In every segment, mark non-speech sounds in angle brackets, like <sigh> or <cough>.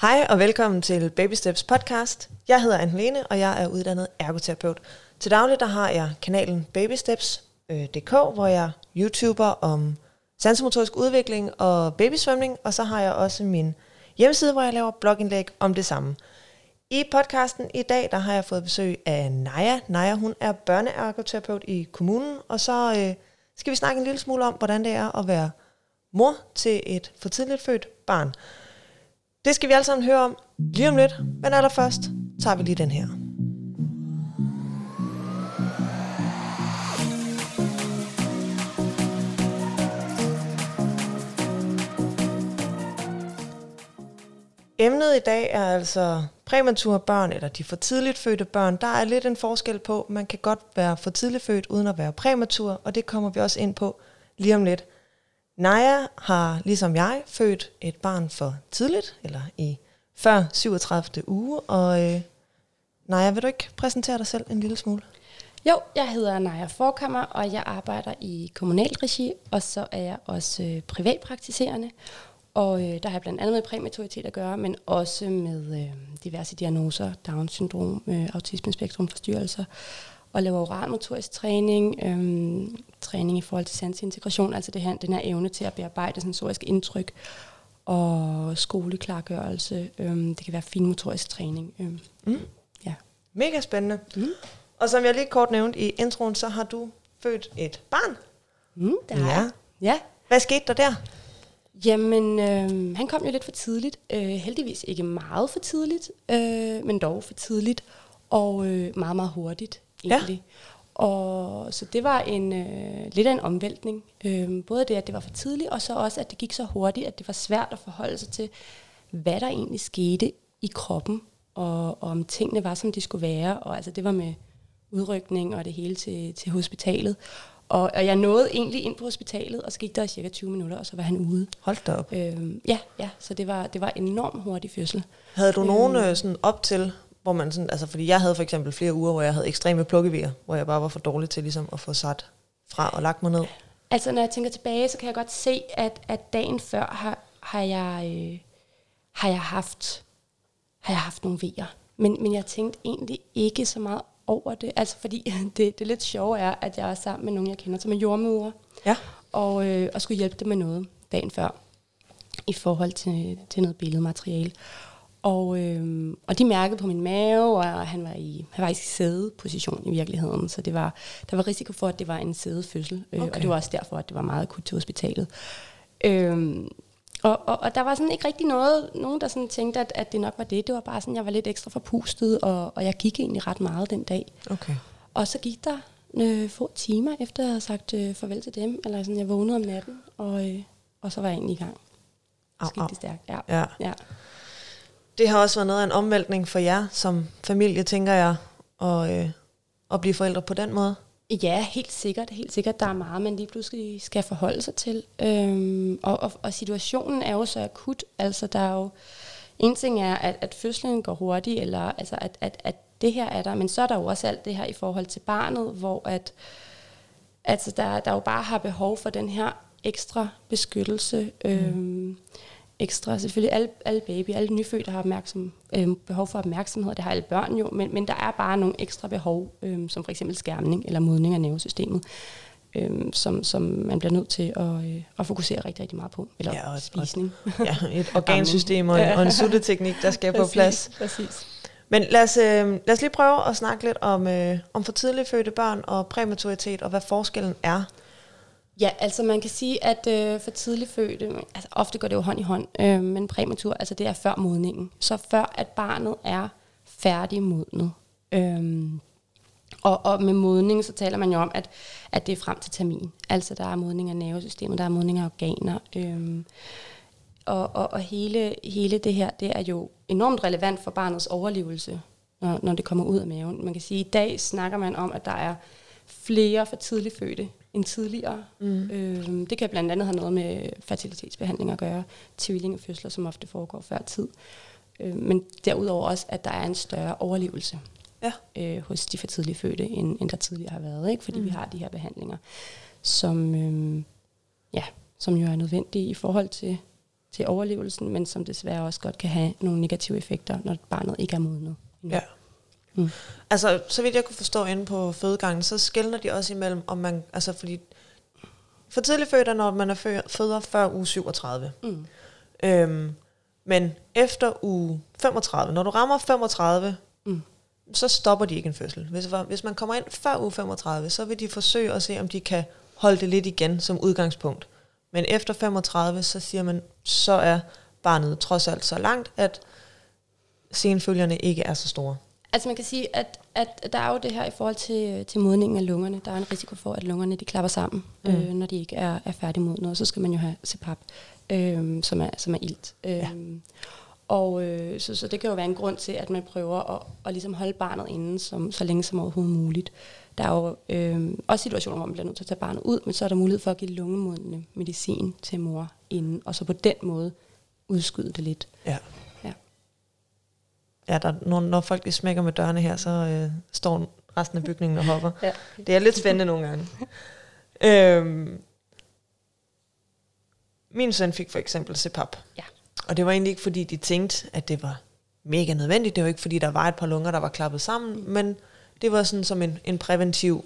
Hej og velkommen til Baby Steps podcast. Jeg hedder Anne og jeg er uddannet ergoterapeut. Til daglig der har jeg kanalen babysteps.dk, øh, hvor jeg YouTuber om sansemotorisk udvikling og babysvømning, og så har jeg også min hjemmeside, hvor jeg laver blogindlæg om det samme. I podcasten i dag, der har jeg fået besøg af Naja. Naja, hun er børneergoterapeut i kommunen, og så øh, skal vi snakke en lille smule om, hvordan det er at være mor til et for tidligt født barn. Det skal vi alle sammen høre om lige om lidt, men allerførst tager vi lige den her. Emnet i dag er altså præmature børn, eller de for tidligt fødte børn. Der er lidt en forskel på, man kan godt være for tidligt født, uden at være præmatur, og det kommer vi også ind på lige om lidt. Naja har, ligesom jeg, født et barn for tidligt, eller i før 37. uge, og øh, Naja, vil du ikke præsentere dig selv en lille smule? Jo, jeg hedder Naja Forkammer, og jeg arbejder i kommunalt regi, og så er jeg også øh, privatpraktiserende. Og øh, der har jeg blandt andet med præmaturitet at gøre, men også med øh, diverse diagnoser, Down-syndrom, øh, autismespektrumforstyrrelser, og laver oralmotorisk træning, øhm, træning i forhold til sansintegration, altså det her, den her evne til at bearbejde sensorisk indtryk, og skoleklargørelse, øhm, det kan være finmotorisk træning. Øhm, mm. ja. Mega spændende. Mm. Og som jeg lige kort nævnte i introen, så har du født et barn. Mm, det har ja. jeg. Ja. Hvad skete der der? Jamen, øh, han kom jo lidt for tidligt. Øh, heldigvis ikke meget for tidligt, øh, men dog for tidligt. Og øh, meget, meget hurtigt egentlig. Ja. Og så det var en øh, lidt af en omvæltning. Øh, både det, at det var for tidligt, og så også, at det gik så hurtigt, at det var svært at forholde sig til, hvad der egentlig skete i kroppen, og, og om tingene var, som de skulle være. Og altså, det var med udrykning og det hele til, til hospitalet. Og, og jeg nåede egentlig ind på hospitalet, og så gik der cirka 20 minutter, og så var han ude. Hold da op. Øhm, ja, ja, så det var, det var enormt hurtig fødsel. Havde du nogen øhm, øh, sådan op til, hvor man sådan, altså fordi jeg havde for eksempel flere uger, hvor jeg havde ekstreme plukkevier, hvor jeg bare var for dårlig til ligesom at få sat fra og lagt mig ned. Altså når jeg tænker tilbage, så kan jeg godt se, at, at dagen før har, har, jeg, øh, har jeg haft har jeg haft nogle vejer. Men, men jeg tænkte egentlig ikke så meget over det. Altså fordi <laughs> det, det lidt sjove er, at jeg er sammen med nogen, jeg kender, som er jordmødre. Ja. Og, øh, og skulle hjælpe dem med noget dagen før i forhold til, til noget billedmateriale. Og, øh, og de mærkede på min mave, og han var i, han var i sædeposition i virkeligheden, så det var, der var risiko for, at det var en sædefødsel, øh, okay. og det var også derfor, at det var meget akut til hospitalet. Øh, og, og, og der var sådan ikke rigtig noget, nogen der sådan tænkte, at, at det nok var det. Det var bare sådan, jeg var lidt ekstra forpustet, og, og jeg gik egentlig ret meget den dag. Okay. Og så gik der øh, få timer, efter jeg havde sagt øh, farvel til dem, eller sådan, jeg vågnede om natten, og, øh, og så var jeg egentlig i gang. Så gik det stærkt, ja. ja. ja. Det har også været noget af en omvæltning for jer som familie, tænker jeg, at, øh, at blive forældre på den måde. Ja, helt sikkert. Helt sikkert. Der er meget, man lige pludselig skal forholde sig til. Øhm, og, og, og situationen er jo så akut. Altså, der er jo... En ting er, at, at fødslen går hurtigt, eller altså, at, at, at det her er der, men så er der jo også alt det her i forhold til barnet, hvor at, altså, der, der jo bare har behov for den her ekstra beskyttelse. Mm. Øhm, ekstra. Selvfølgelig alle, alle baby, alle nyfødte har opmærksom, øh, behov for opmærksomhed, det har alle børn jo, men, men der er bare nogle ekstra behov, øh, som for eksempel skærmning eller modning af nervesystemet, øh, som, som man bliver nødt til at, øh, at fokusere rigtig, rigtig meget på. Eller ja, og, spisning. Og, <laughs> ja, et <laughs> organsystem og, og en sutteteknik, der skal på plads. Præcis. Men lad os, øh, lad os lige prøve at snakke lidt om, øh, om for tidligt fødte børn og præmaturitet, og hvad forskellen er Ja, altså man kan sige, at øh, for tidligt fødte, altså ofte går det jo hånd i hånd, øh, men præmatur, altså det er før modningen. Så før at barnet er færdig modnet. Øh, og, og med modning, så taler man jo om, at, at det er frem til termin. Altså der er modning af nervesystemet, der er modning af organer. Øh, og og, og hele, hele det her, det er jo enormt relevant for barnets overlevelse, når, når det kommer ud af maven. Man kan sige, at i dag snakker man om, at der er flere for tidligt fødte end tidligere. Mm. Øhm, det kan blandt andet have noget med fertilitetsbehandling at gøre, tvillingefødsler, som ofte foregår før tid. Øhm, men derudover også, at der er en større overlevelse ja. øh, hos de for tidligt fødte, end, end der tidligere har været, ikke? fordi mm. vi har de her behandlinger, som, øhm, ja, som jo er nødvendige i forhold til til overlevelsen, men som desværre også godt kan have nogle negative effekter, når barnet ikke er modnet. Ja. Mm. Altså, så vidt jeg kunne forstå inde på fødegangen, så skældner de også imellem, om man, altså fordi, for tidligt født er, når man er fø- føder før uge 37. Mm. Øhm, men efter uge 35, når du rammer 35, Mm. så stopper de ikke en fødsel. Hvis, hvis man kommer ind før uge 35, så vil de forsøge at se, om de kan holde det lidt igen som udgangspunkt. Men efter 35, så siger man, så er barnet trods alt så langt, at senfølgerne ikke er så store. Altså man kan sige, at, at der er jo det her i forhold til, til modningen af lungerne. Der er en risiko for, at lungerne de klapper sammen, Mm. øh, når de ikke er, er færdigmodnet. Og så skal man jo have CPAP, øh, som, er, som er ilt. Øh, Ja. Og øh, så, så det kan jo være en grund til, at man prøver at, at ligesom holde barnet inde som, så længe som overhovedet muligt. Der er jo øh, også situationer, hvor man bliver nødt til at tage barnet ud, men så er der mulighed for at give lungemodende medicin til mor inden, og så på den måde udskyde det lidt. Ja. Ja. Der, når, når folk lige smækker med dørene her, så øh, står resten af bygningen og hopper. Ja. Det er lidt spændende nogle gange. øhm, min søn fik for eksempel CPAP. Ja. Og det var egentlig ikke, fordi de tænkte, at det var mega nødvendigt. Det var ikke, fordi der var et par lunger, der var klappet sammen. Men det var sådan som en, en præventiv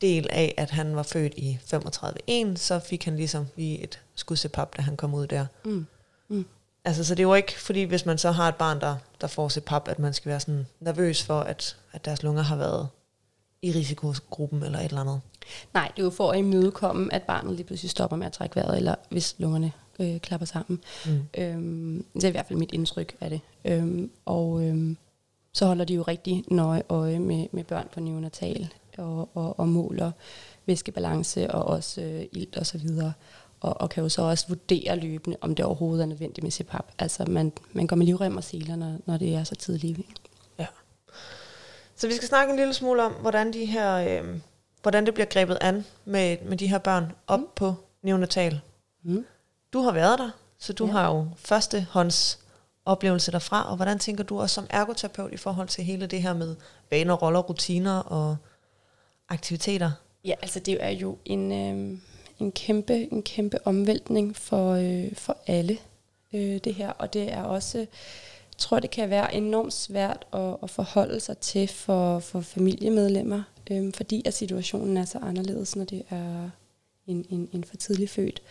del af, at han var født i 35-1. Så fik han ligesom lige et skud CPAP, da han kom ud der. Mm. Mm. Altså, så det er jo ikke, fordi hvis man så har et barn, der, der får CPAP, at man skal være sådan nervøs for, at, at deres lunger har været i risikogruppen eller et eller andet. Nej, det er jo for at imødekomme, at barnet lige pludselig stopper med at trække vejret, eller hvis lungerne øh, klapper sammen. Mm. Øhm, det er i hvert fald mit indtryk af det. Øhm, og øhm, så holder de jo rigtig nøje øje med, med børn på neonatal, og, og, og måler væskebalance og også øh, ilt og så videre. Og, og kan jo så også vurdere løbende, om det overhovedet er nødvendigt med CPAP. Altså man, man går med livrem og seler, når, når det er så tidligt. Ja. Så vi skal snakke en lille smule om, hvordan, de her, øh, hvordan det bliver grebet an med, med de her børn op mm. på neonatal. Mm. Du har været der, så du ja. Har jo førstehånds oplevelse derfra, og hvordan tænker du også som ergoterapeut i forhold til hele det her med vaner, roller, rutiner og aktiviteter? Ja, altså det er jo en, øh, en, kæmpe, en kæmpe omvæltning for, øh, for alle, øh, det her. Og det er også, jeg tror det kan være enormt svært at, at forholde sig til for, for familiemedlemmer, øh, fordi at situationen er så anderledes, når det er en, en, en for tidlig født.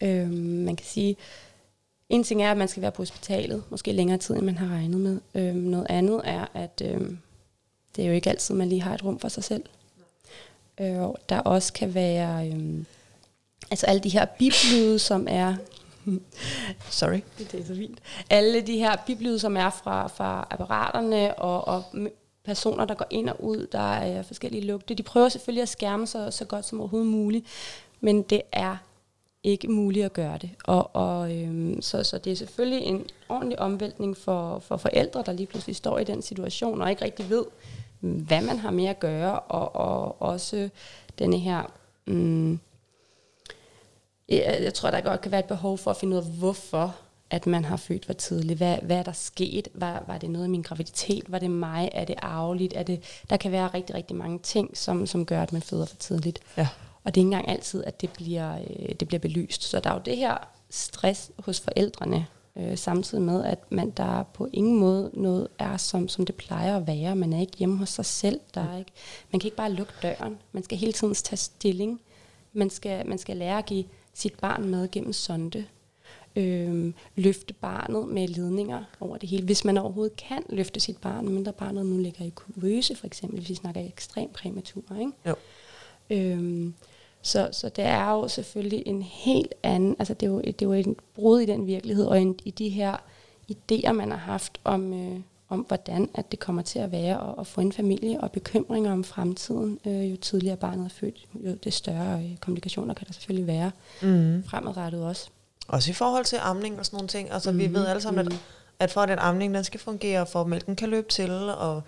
Øh, man kan sige, en ting er, at man skal være på hospitalet, måske længere tid, end man har regnet med. Øh, noget andet er, at øh, det er jo ikke altid, man lige har et rum for sig selv. Øh, der også kan være øh, altså alle de her biblyde, som er Sorry. det er så fint. Alle de her biblyde, som er fra, fra apparaterne og, og personer, der går ind og ud, der er forskellige lugte. De prøver selvfølgelig at skærme sig så godt som overhovedet muligt, men det er ikke muligt at gøre det. Og, og øhm, så, så det er selvfølgelig en ordentlig omvæltning for, for forældre, der lige pludselig står i den situation og ikke rigtig ved, hvad man har med at gøre, og, og også denne her... Mm, jeg, tror, der godt kan være et behov for at finde ud af, hvorfor at man har født for tidligt. Hvad, hvad er der sket? Var, var det noget af min graviditet? Var det mig? Er det arveligt? Er det, der kan være rigtig, rigtig mange ting, som, som gør, at man føder for tidligt. Ja. Og det er ikke engang altid, at det bliver, øh, det bliver belyst. Så der er jo det her stress hos forældrene, øh, samtidig med, at man der på ingen måde noget er, som, som det plejer at være. Man er ikke hjemme hos sig selv. Der er ikke, man kan ikke bare lukke døren. Man skal hele tiden tage stilling. Man skal, man skal lære at give sit barn med gennem sonde. Øhm, løfte barnet med ledninger over det hele. Hvis man overhovedet kan løfte sit barn, mindre barnet nu ligger i kuvøse for eksempel, hvis vi snakker ekstremt præmatur. Ikke? Jo. Øhm, så, så det er jo selvfølgelig en helt anden, altså det er jo, det er jo en brud i den virkelighed, og en, i de her idéer, man har haft om, øh, om hvordan at det kommer til at være at, at få en familie, og bekymringer om fremtiden. Øh, jo tidligere barnet er født, jo det større øh, komplikationer kan der selvfølgelig være Mm. fremadrettet også. Også i forhold til amning og sådan nogle ting. Altså, mm. vi Mhm, ved alle sammen, at, mhm. at for at den amning den skal fungere, for at mælken kan løbe til, og,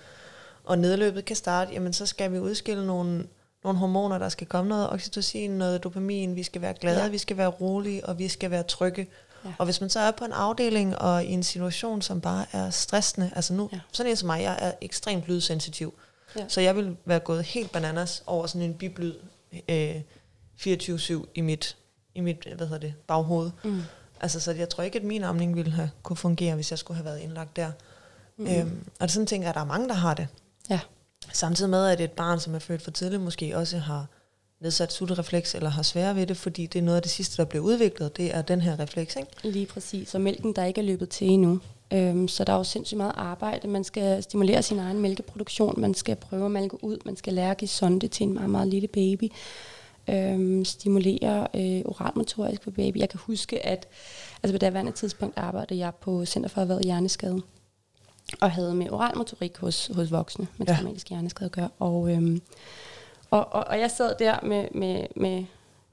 og nedløbet kan starte, jamen så skal vi udskille nogle, nogle hormoner, der skal komme noget oxytocin, noget dopamin, vi skal være glade. Ja. vi skal være rolige, og vi skal være trygge. Ja. Og hvis man så er på en afdeling og i en situation, som bare er stressende, altså nu, ja. Sådan en som mig, jeg er ekstremt lydsensitiv, ja. Så jeg vil være gået helt bananas over sådan en biblyd øh, 24-7 i mit, i mit hvad hedder det, baghoved. Mm. Altså, så jeg tror ikke, at min amning ville have kunne fungere, hvis jeg skulle have været indlagt der. Mm. Øhm, og sådan tænker jeg, at der er mange, der har det. Ja. Samtidig med, at et barn, som er født for tidligt, måske også har nedsat sulterefleks, eller har svære ved det, fordi det er noget af det sidste, der bliver udviklet, det er den her refleks, ikke? Lige præcis, og mælken, der ikke er løbet til endnu. Øhm, så der er jo sindssygt meget arbejde. Man skal stimulere sin egen mælkeproduktion, man skal prøve at mælke ud, man skal lære at give sonde til en meget, meget lille baby. Øhm, stimulere øh, oralmotorisk på baby. Jeg kan huske, at altså på daværende tidspunkt arbejdede jeg på Center for Erhvervet Hjerneskade, og havde med oralmotorik hos, hos voksne med Ja. traumatisk hjerneskade at gøre. Og, øhm, og, og, og jeg sad der med, med, med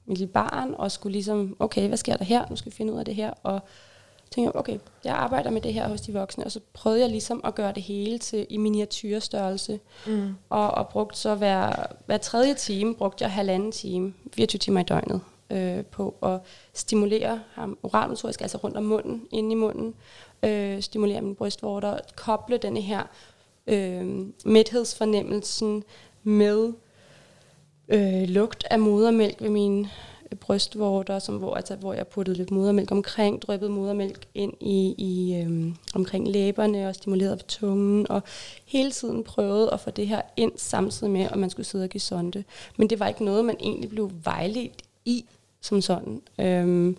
mit lille barn, og skulle ligesom, okay, hvad sker der her? Nu skal vi finde ud af det her. Og tænkte, jeg, okay, jeg arbejder med det her hos de voksne, og så prøvede jeg ligesom at gøre det hele til i miniatyrstørrelse. Mm. Og, og brugte så hver, hver tredje time, brugte jeg halvanden time, 24 timer i døgnet, øh, på at stimulere ham oralmotorisk, altså rundt om munden, inde i munden, øh, stimulere mine brystvorter, koble denne her øh, mæthedsfornemmelsen med øh, lugt af modermælk ved mine øh, brystvorter, som, hvor, altså, hvor jeg puttede lidt modermælk omkring, dryppede modermælk ind i, i øh, omkring læberne og stimulerede på tungen, og hele tiden prøvede at få det her ind samtidig med, at man skulle sidde og give sonde. Men det var ikke noget, man egentlig blev vejledt i som sådan. Øhm,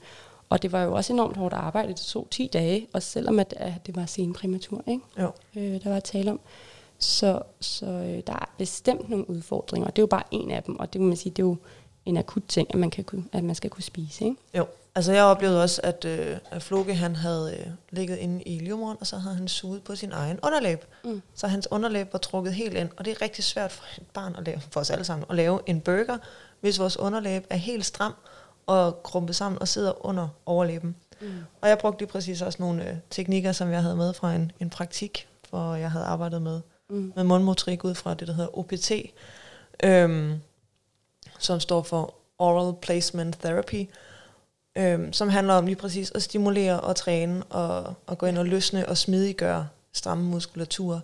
og det var jo også enormt hårdt arbejde. Det tog 10 dage, og selvom at, at det var sen præmatur, ikke? Jo. Øh, der var tale om. Så, så øh, der er bestemt nogle udfordringer, og det er jo bare en af dem, og det må man sige, det er jo en akut ting, at man, kan, kunne- at man skal kunne spise. Ikke? Jo, altså jeg oplevede også, at, øh, at Floke han havde øh, ligget inde i livmoderen, og så havde han suget på sin egen underlæb. Mm. Så hans underlæb var trukket helt ind, og det er rigtig svært for et barn at lave, for os alle sammen, at lave en burger, hvis vores underlæb er helt stram og krumpet sammen og sidder under overlæben. Mm. Og jeg brugte lige præcis også nogle øh, teknikker, som jeg havde med fra en, en praktik, hvor jeg havde arbejdet med, Mm. med mundmotorik ud fra det, der hedder OPT, øhm, som står for Oral Placement Therapy, øhm, som handler om lige præcis at stimulere og træne og, og gå ind og løsne og smidiggøre stramme muskulatur.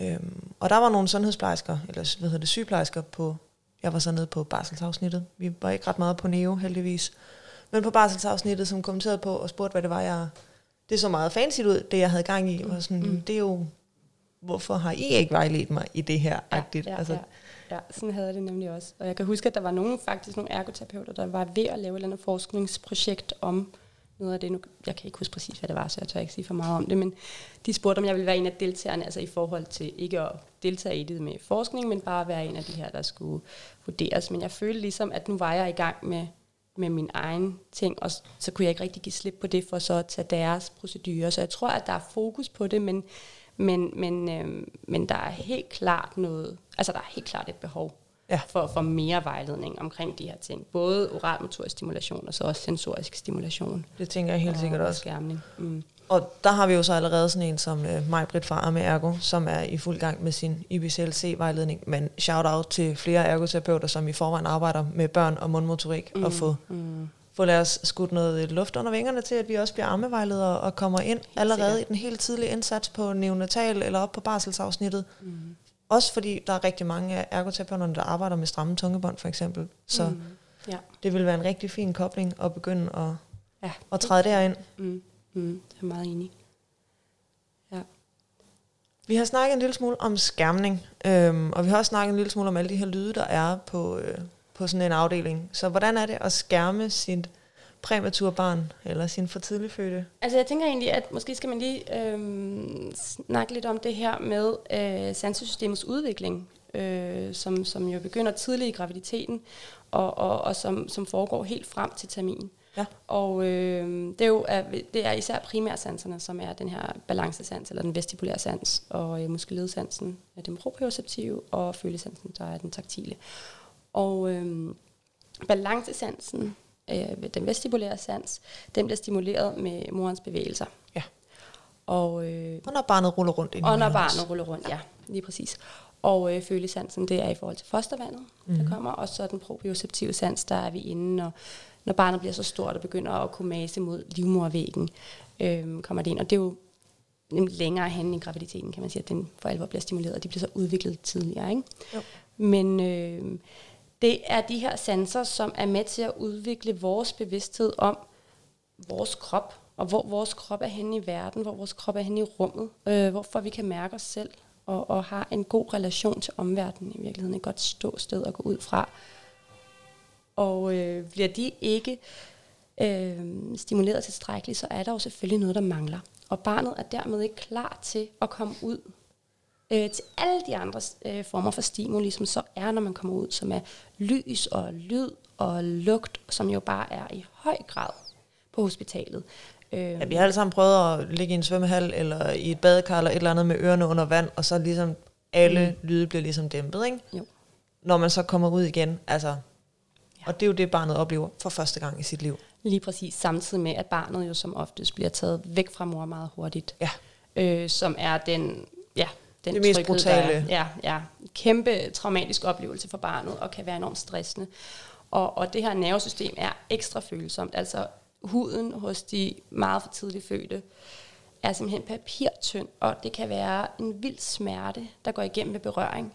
Øhm, og der var nogle sundhedsplejersker, eller hvad hedder det, sygeplejersker på, jeg var så nede på barselsafsnittet. Vi var ikke ret meget på Neo, heldigvis. Men på barselsafsnittet, som kommenterede på og spurgte, hvad det var, jeg... Det så meget fancy ud, det jeg havde gang i. Var sådan, Mm. Det er jo, hvorfor har I ikke vejledt mig i det her? agtigt? Ja, ja, altså, ja, ja, sådan havde jeg det nemlig også. Og jeg kan huske, at der var nogle, faktisk nogle ergoterapeuter, der var ved at lave et eller andet forskningsprojekt om noget af det. Nu, jeg kan ikke huske præcis, hvad det var, så jeg tør ikke sige for meget om det, men de spurgte, om jeg ville være en af deltagerne, altså i forhold til ikke at deltage i det med forskning, men bare være en af de her, der skulle vurderes. Men jeg følte ligesom, at nu var jeg i gang med, med min egen ting, og så kunne jeg ikke rigtig give slip på det, for så at tage deres procedurer. Så jeg tror, at der er fokus på det, men, men, men, øh, men der er helt klart noget, altså der er helt klart et behov Ja. for, for mere vejledning omkring de her ting. Både oralmotorisk stimulation, og så også sensorisk stimulation. det tænker jeg helt og, sikkert og også. skærmning. Mm. Og der har vi jo så allerede sådan en som øh, Britt fra Arme Ergo, som er i fuld gang med sin IBCLC-vejledning. Men shout-out til flere ergoterapeuter, som i forvejen arbejder med børn og mundmotorik, mm. og få, Mm. Få lad os skudt noget luft under vingerne til, at vi også bliver armevejledere og kommer ind allerede sikkert. i den helt tidlige indsats på neonatal eller op på barselsafsnittet. Mm. Også fordi der er rigtig mange af ergoterapeuterne, der arbejder med stramme tungebånd for eksempel. Så. Mm. Ja. det vil være en rigtig fin kobling at begynde at, Ja. at træde derind. Mm. Mm. Jeg er meget enig. Ja. Vi har snakket en lille smule om skærmning, øhm, og vi har også snakket en lille smule om alle de her lyde, der er på, øh, på sådan en afdeling. Så hvordan er det at skærme sit præmature barn, eller sin for tidlig fødte? Altså jeg tænker egentlig, at måske skal man lige øhm, snakke lidt om det her med øh, sansesystemets udvikling, øh, som, som jo begynder tidligt i graviditeten, og, og, og som, som foregår helt frem til termin. Ja. Og øh, det, er jo, er, det er især primærsanserne, som er den her balancesans, eller den vestibulære sans, og øh, muskelledsansen er den proprioceptive, og følesansen, der er den taktile. Og øh, balancesansen, øh, den vestibulære sans, den bliver stimuleret med morens bevægelser. Ja. Og, øh, Og når barnet ruller rundt og når barnet ruller rundt, ja, lige præcis. Og øh, følesansen, det er i forhold til fostervandet, mm. der kommer, og så den proprioceptive sans, der er vi inde, når, når barnet bliver så stort og begynder at kunne mase mod livmorvæggen, øh, kommer det ind. Og det er jo nemlig længere hen i graviditeten, kan man sige, at den for alvor bliver stimuleret, og de bliver så udviklet tidligere. Ikke? Jo. Men øh, det er de her sanser, som er med til at udvikle vores bevidsthed om, vores krop, og hvor vores krop er henne i verden, hvor vores krop er henne i rummet, øh, hvorfor vi kan mærke os selv, og, og har en god relation til omverdenen i virkeligheden, et godt ståsted at gå ud fra. Og øh, bliver de ikke øh, stimuleret tilstrækkeligt, så er der jo selvfølgelig noget, der mangler. Og barnet er dermed ikke klar til at komme ud øh, til alle de andre øh, former for stimuli, som så er, når man kommer ud, som er lys og lyd og lugt, som jo bare er i høj grad på hospitalet. Øh, ja, vi har alle sammen prøvet at ligge i en svømmehal, eller i et badekar, eller et eller andet med ørerne under vand, og så ligesom alle mm. lyde bliver ligesom dæmpet, ikke? Jo. Når man så kommer ud igen, altså, ja. og det er jo det, barnet oplever for første gang i sit liv. Lige præcis, samtidig med, at barnet jo som oftest bliver taget væk fra mor meget hurtigt. Ja. Øh, som er den, ja, den det mest brutale. Der, ja, ja, kæmpe traumatisk oplevelse for barnet, og kan være enormt stressende. Og, og det her nervesystem er ekstra følsomt. Altså huden hos de meget for tidligt fødte er simpelthen papirtynd, og det kan være en vild smerte, der går igennem ved berøring.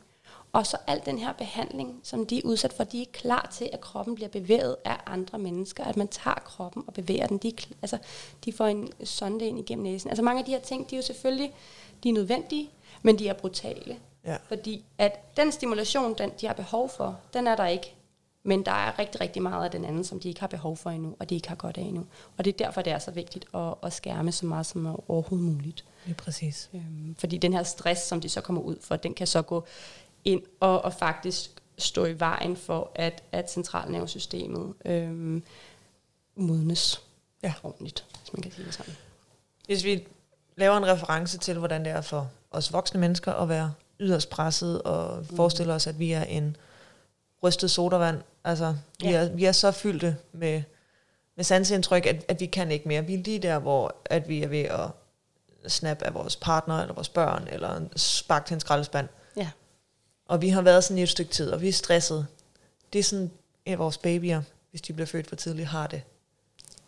Og så al den her behandling, som de er udsat for, de er klar til, at kroppen bliver bevæget af andre mennesker, at man tager kroppen og bevæger den. De, altså, de får en sonde ind igennem næsen. Altså mange af de her ting, de er jo selvfølgelig de er nødvendige, men de er brutale. Ja. Fordi at den stimulation, den, de har behov for, den er der ikke. Men der er rigtig, rigtig meget af den anden, som de ikke har behov for endnu, og de ikke har godt af endnu. Og det er derfor, det er så vigtigt at, at skærme så meget som overhovedet muligt. Ja, præcis. Øhm, fordi den her stress, som de så kommer ud for, den kan så gå ind og, og faktisk stå i vejen for, at, at centralnervesystemet øhm, modnes ja. ordentligt, hvis man kan sige det sådan. Hvis vi laver en reference til, hvordan det er for os voksne mennesker at være yderst presset, og mm. forestiller os, at vi er en rystet sodavand. Altså, vi, ja. er, vi er så fyldte med, med sansindtryk, at, at vi kan ikke mere. Vi er lige der, hvor at vi er ved at snap af vores partner, eller vores børn, eller sparke til en skraldespand. Ja. Og vi har været sådan i et stykke tid, og vi er stresset. Det er sådan, at vores babyer, hvis de bliver født for tidligt, har det.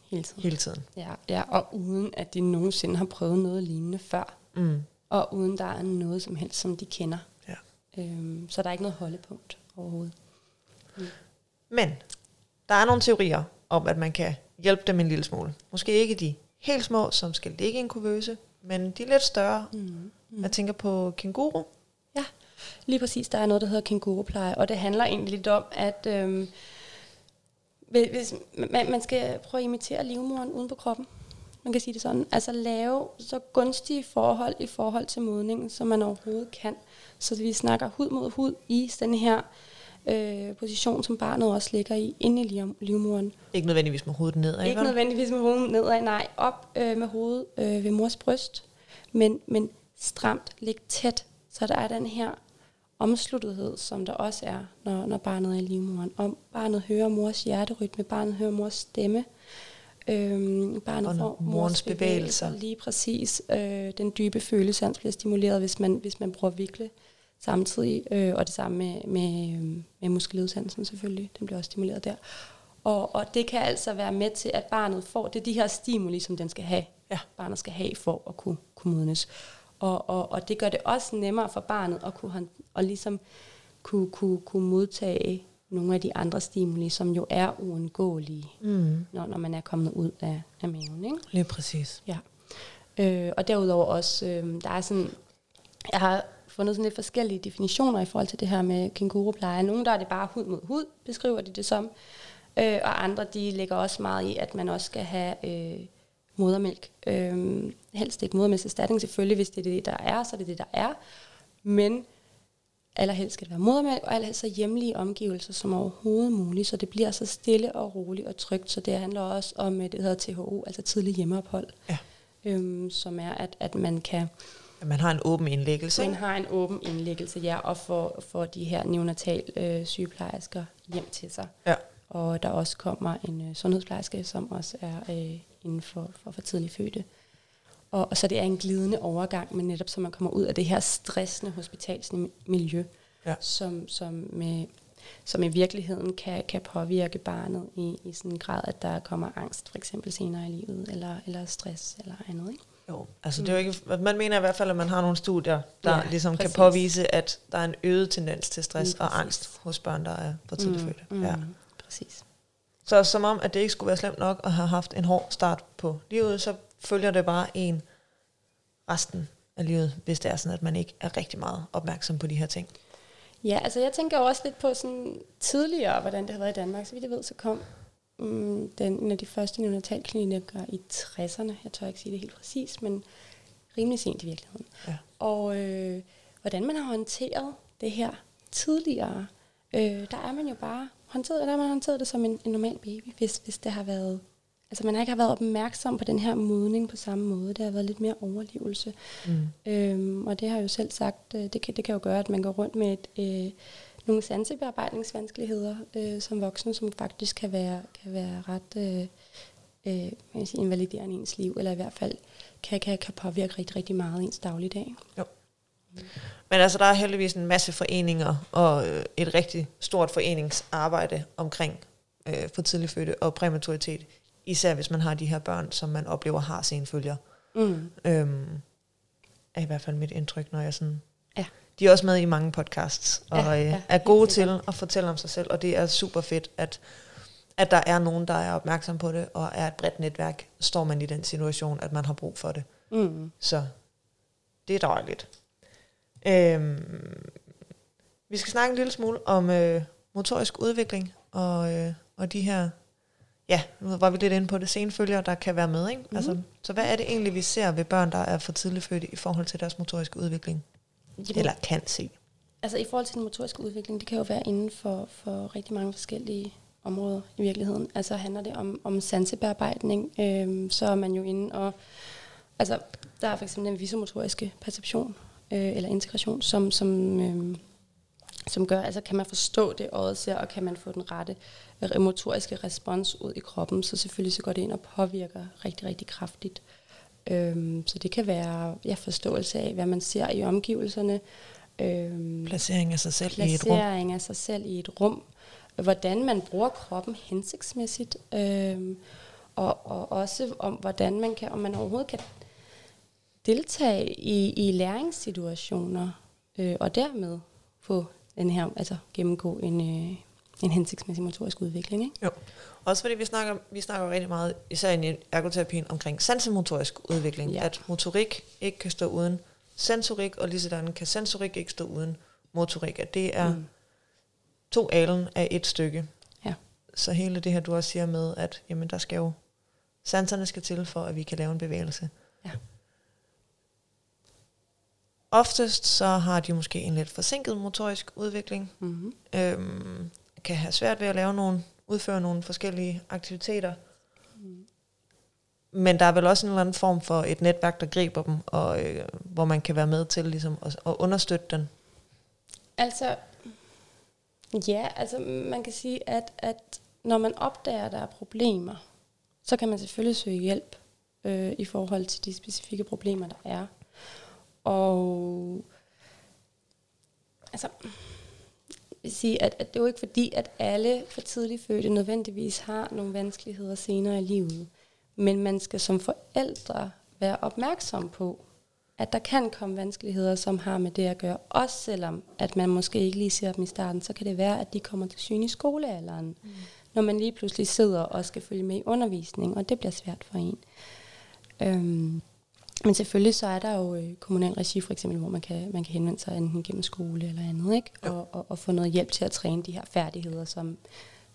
Hele tiden. Hele tiden. Ja, ja, og uden at de nogensinde har prøvet noget lignende før. Mm. Og uden der er noget som helst, som de kender. Ja. Øhm, så der er ikke noget holdepunkt overhovedet. Mm. Men der er nogle teorier om, at man kan hjælpe dem en lille smule. Måske ikke de helt små, som skal ligge i en kuvøse, men de lidt større. Mm. Mm. Jeg tænker på kenguru. Lige præcis. Der er noget, der hedder kengurupleje, og det handler egentlig lidt om, at øhm, hvis man, man skal prøve at imitere livmoren uden på kroppen. Man kan sige det sådan. Altså lave så gunstige forhold i forhold til modningen, som man overhovedet kan. Så vi snakker hud mod hud i den her øh, position, som barnet også ligger i, inde i livmoren. Ikke nødvendigvis med hovedet nedad, Ikke nødvendigvis med hovedet nedad, nej. Op øh, med hovedet øh, ved mors bryst, men, men stramt, ligge tæt, så der er den her omsluttethed, som der også er, når, når barnet er i livmoren. Om barnet hører mors hjerterytme, barnet hører mors stemme, øhm, barnet får mors bevægelser. bevægelser. Lige præcis. Øh, den dybe følelsesans bliver stimuleret, hvis man, hvis man bruger vikle samtidig, øh, og det samme med, med, med muskeludsandelsen selvfølgelig, den bliver også stimuleret der. Og, og det kan altså være med til, at barnet får, det er de her stimuli, som den skal have, ja. barnet skal have for at kunne, kunne modnes. Og, og, og det gør det også nemmere for barnet at kunne, at ligesom kunne, kunne, kunne modtage nogle af de andre stimuli, som jo er uundgåelige, mm. når, når man er kommet ud af, af maven. Ikke? Lige præcis. Ja. Øh, og derudover også, øh, der er sådan, jeg har fundet sådan lidt forskellige definitioner i forhold til det her med kængurupleje. Nogle der er det bare hud mod hud, beskriver de det som, øh, og andre de lægger også meget i, at man også skal have øh, modermælk. Øh, helst ikke modermælkserstatning selvfølgelig, hvis det er det, der er, så er det det, der er. Men allerhelst skal det være modermælk, og allerhelst så hjemlige omgivelser som overhovedet muligt, så det bliver så stille og roligt og trygt. Så det handler også om, det hedder THO, altså tidlig hjemmeophold, ja. øhm, som er, at, at man kan... At man har en åben indlæggelse. Man har en åben indlæggelse, ja, og får, får de her neonatal øh, sygeplejersker hjem til sig. Ja. Og der også kommer en øh, sundhedsplejerske, som også er øh, inden for, for, for tidlig fødte. Og, og så det er en glidende overgang, men netop så man kommer ud af det her stressende hospitalsmiljø, ja. som, som, med, som i virkeligheden kan, kan påvirke barnet i, i sådan en grad, at der kommer angst for eksempel senere i livet, eller, eller stress eller andet. Ikke? Jo, altså mm. det er jo ikke, man mener i hvert fald, at man har nogle studier, der ja, ligesom præcis. kan påvise, at der er en øget tendens til stress og angst hos børn, der er for tidligt mm. Mm, ja. Præcis. Så som om, at det ikke skulle være slemt nok at have haft en hård start på livet, så følger det bare en resten af livet, hvis det er sådan, at man ikke er rigtig meget opmærksom på de her ting. Ja, altså jeg tænker også lidt på sådan tidligere, hvordan det har været i Danmark. Så vidt jeg ved, så kom um, den, en af de første neonatalklinikker i 60'erne. Jeg tør ikke sige det helt præcis, men rimelig sent i virkeligheden. Ja. Og øh, hvordan man har håndteret det her tidligere, øh, der er man jo bare håndteret, der har man håndteret det som en, en normal baby, hvis, hvis det har været Altså man har ikke har været opmærksom på den her modning på samme måde. Det har været lidt mere overlevelse. Mm. Øhm, og det har jeg jo selv sagt, øh, det kan, det kan jo gøre, at man går rundt med et, øh, nogle sansebearbejdningsvanskeligheder øh, som voksne, som faktisk kan være, kan være ret øh, øh, man sige, invaliderende i ens liv, eller i hvert fald kan, kan, kan påvirke rigtig, rigtig meget ens dagligdag. Jo. Men altså, der er heldigvis en masse foreninger og øh, et rigtig stort foreningsarbejde omkring øh, for tidlig fødte og præmaturitet Især hvis man har de her børn, som man oplever har senfølger. Mm. Øhm, er i hvert fald mit indtryk, når jeg sådan... Ja. De er også med i mange podcasts, og ja, ja, øh, er gode til at fortælle om sig selv, og det er super fedt, at, at der er nogen, der er opmærksom på det, og er et bredt netværk, står man i den situation, at man har brug for det. Mm. Så det er dejligt. Øhm, vi skal snakke en lille smule om øh, motorisk udvikling, og, øh, og de her ja, nu var vi lidt inde på det, senfølger, der kan være med. Ikke? Mm-hmm. Altså, så hvad er det egentlig, vi ser ved børn, der er for tidligt fødte i forhold til deres motoriske udvikling? Jamen, Eller kan se? Altså i forhold til den motoriske udvikling, det kan jo være inden for, for rigtig mange forskellige områder i virkeligheden. Altså handler det om, om sansebearbejdning, øh, så er man jo inde og... Altså, der er for eksempel den visomotoriske perception, øh, eller integration, som, som, øh, som gør, altså kan man forstå det øjet ser, og kan man få den rette motoriske respons ud i kroppen, så selvfølgelig så går det ind og påvirker rigtig, rigtig kraftigt. Øhm, så det kan være ja, forståelse af, hvad man ser i omgivelserne. Øhm, placering af sig selv i et rum. Placering af sig selv i et rum. Hvordan man bruger kroppen hensigtsmæssigt. Øhm, og, og også om, hvordan man kan, om man overhovedet kan deltage i, i læringssituationer, øh, og dermed få den her, altså gennemgå en, øh, en hensigtsmæssig motorisk udvikling. Ikke? Jo. Også fordi vi snakker, vi snakker rigtig meget, især i ergoterapien, omkring sansemotorisk udvikling. Ja. At motorik ikke kan stå uden sensorik, og lige sådan kan sensorik ikke stå uden motorik. At det er mm. to alen af et stykke. Ja. Så hele det her, du også siger med, at jamen, der skal jo, sanserne skal til for, at vi kan lave en bevægelse. Ja. Oftest så har de måske en lidt forsinket motorisk udvikling. Mm-hmm. Øhm, kan have svært ved at lave nogle, udføre nogle forskellige aktiviteter. Mm. Men der er vel også en eller anden form for et netværk, der griber dem, og øh, hvor man kan være med til ligesom, at, at understøtte den. Altså, ja, altså man kan sige, at, at når man opdager, at der er problemer, så kan man selvfølgelig søge hjælp øh, i forhold til de specifikke problemer, der er. Og altså, vil sige, at, at det er jo ikke fordi, at alle for tidligt fødte nødvendigvis har nogle vanskeligheder senere i livet. Men man skal som forældre være opmærksom på, at der kan komme vanskeligheder, som har med det at gøre. Også selvom, at man måske ikke lige ser dem i starten, så kan det være, at de kommer til syne i skolealderen. Mm. Når man lige pludselig sidder og skal følge med i undervisning, og det bliver svært for en. Øhm, men selvfølgelig så er der jo øh, kommunal regi for eksempel, hvor man kan, man kan henvende sig enten gennem skole eller andet, ikke? Og, og, og få noget hjælp til at træne de her færdigheder, som,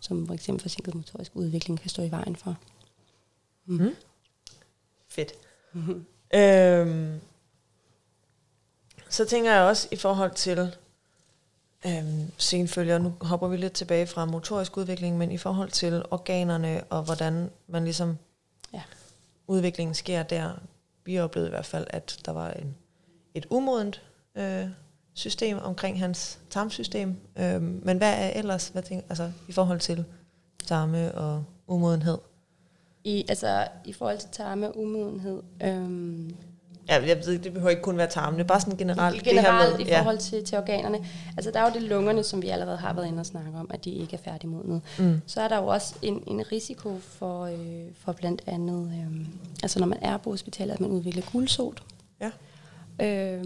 som for eksempel forsinket motorisk udvikling kan stå i vejen for. Mm. Mm. Fedt. Mm-hmm. Øhm, så tænker jeg også i forhold til øhm, senfølger, nu hopper vi lidt tilbage fra motorisk udvikling, men i forhold til organerne og hvordan man ligesom ja. udviklingen sker der, vi oplevede i hvert fald, at der var en, et umodent øh, system omkring hans tarmsystem. Øh, men hvad er ellers, hvad tænker, altså, i forhold til tarme og umodenhed? I, altså, i forhold til tarme og umodenhed, øh, Ja, jeg ved, det behøver ikke kun være tarmen, det er bare sådan generelt. Generelt det her med, i forhold ja. til, til organerne. Altså der er jo det lungerne, som vi allerede har været inde og snakke om, at de ikke er færdigmodnet. Mm. Så er der jo også en, en risiko for, øh, for blandt andet, øh, altså når man er på hospitalet, at man udvikler guldsot. Ja. Øh,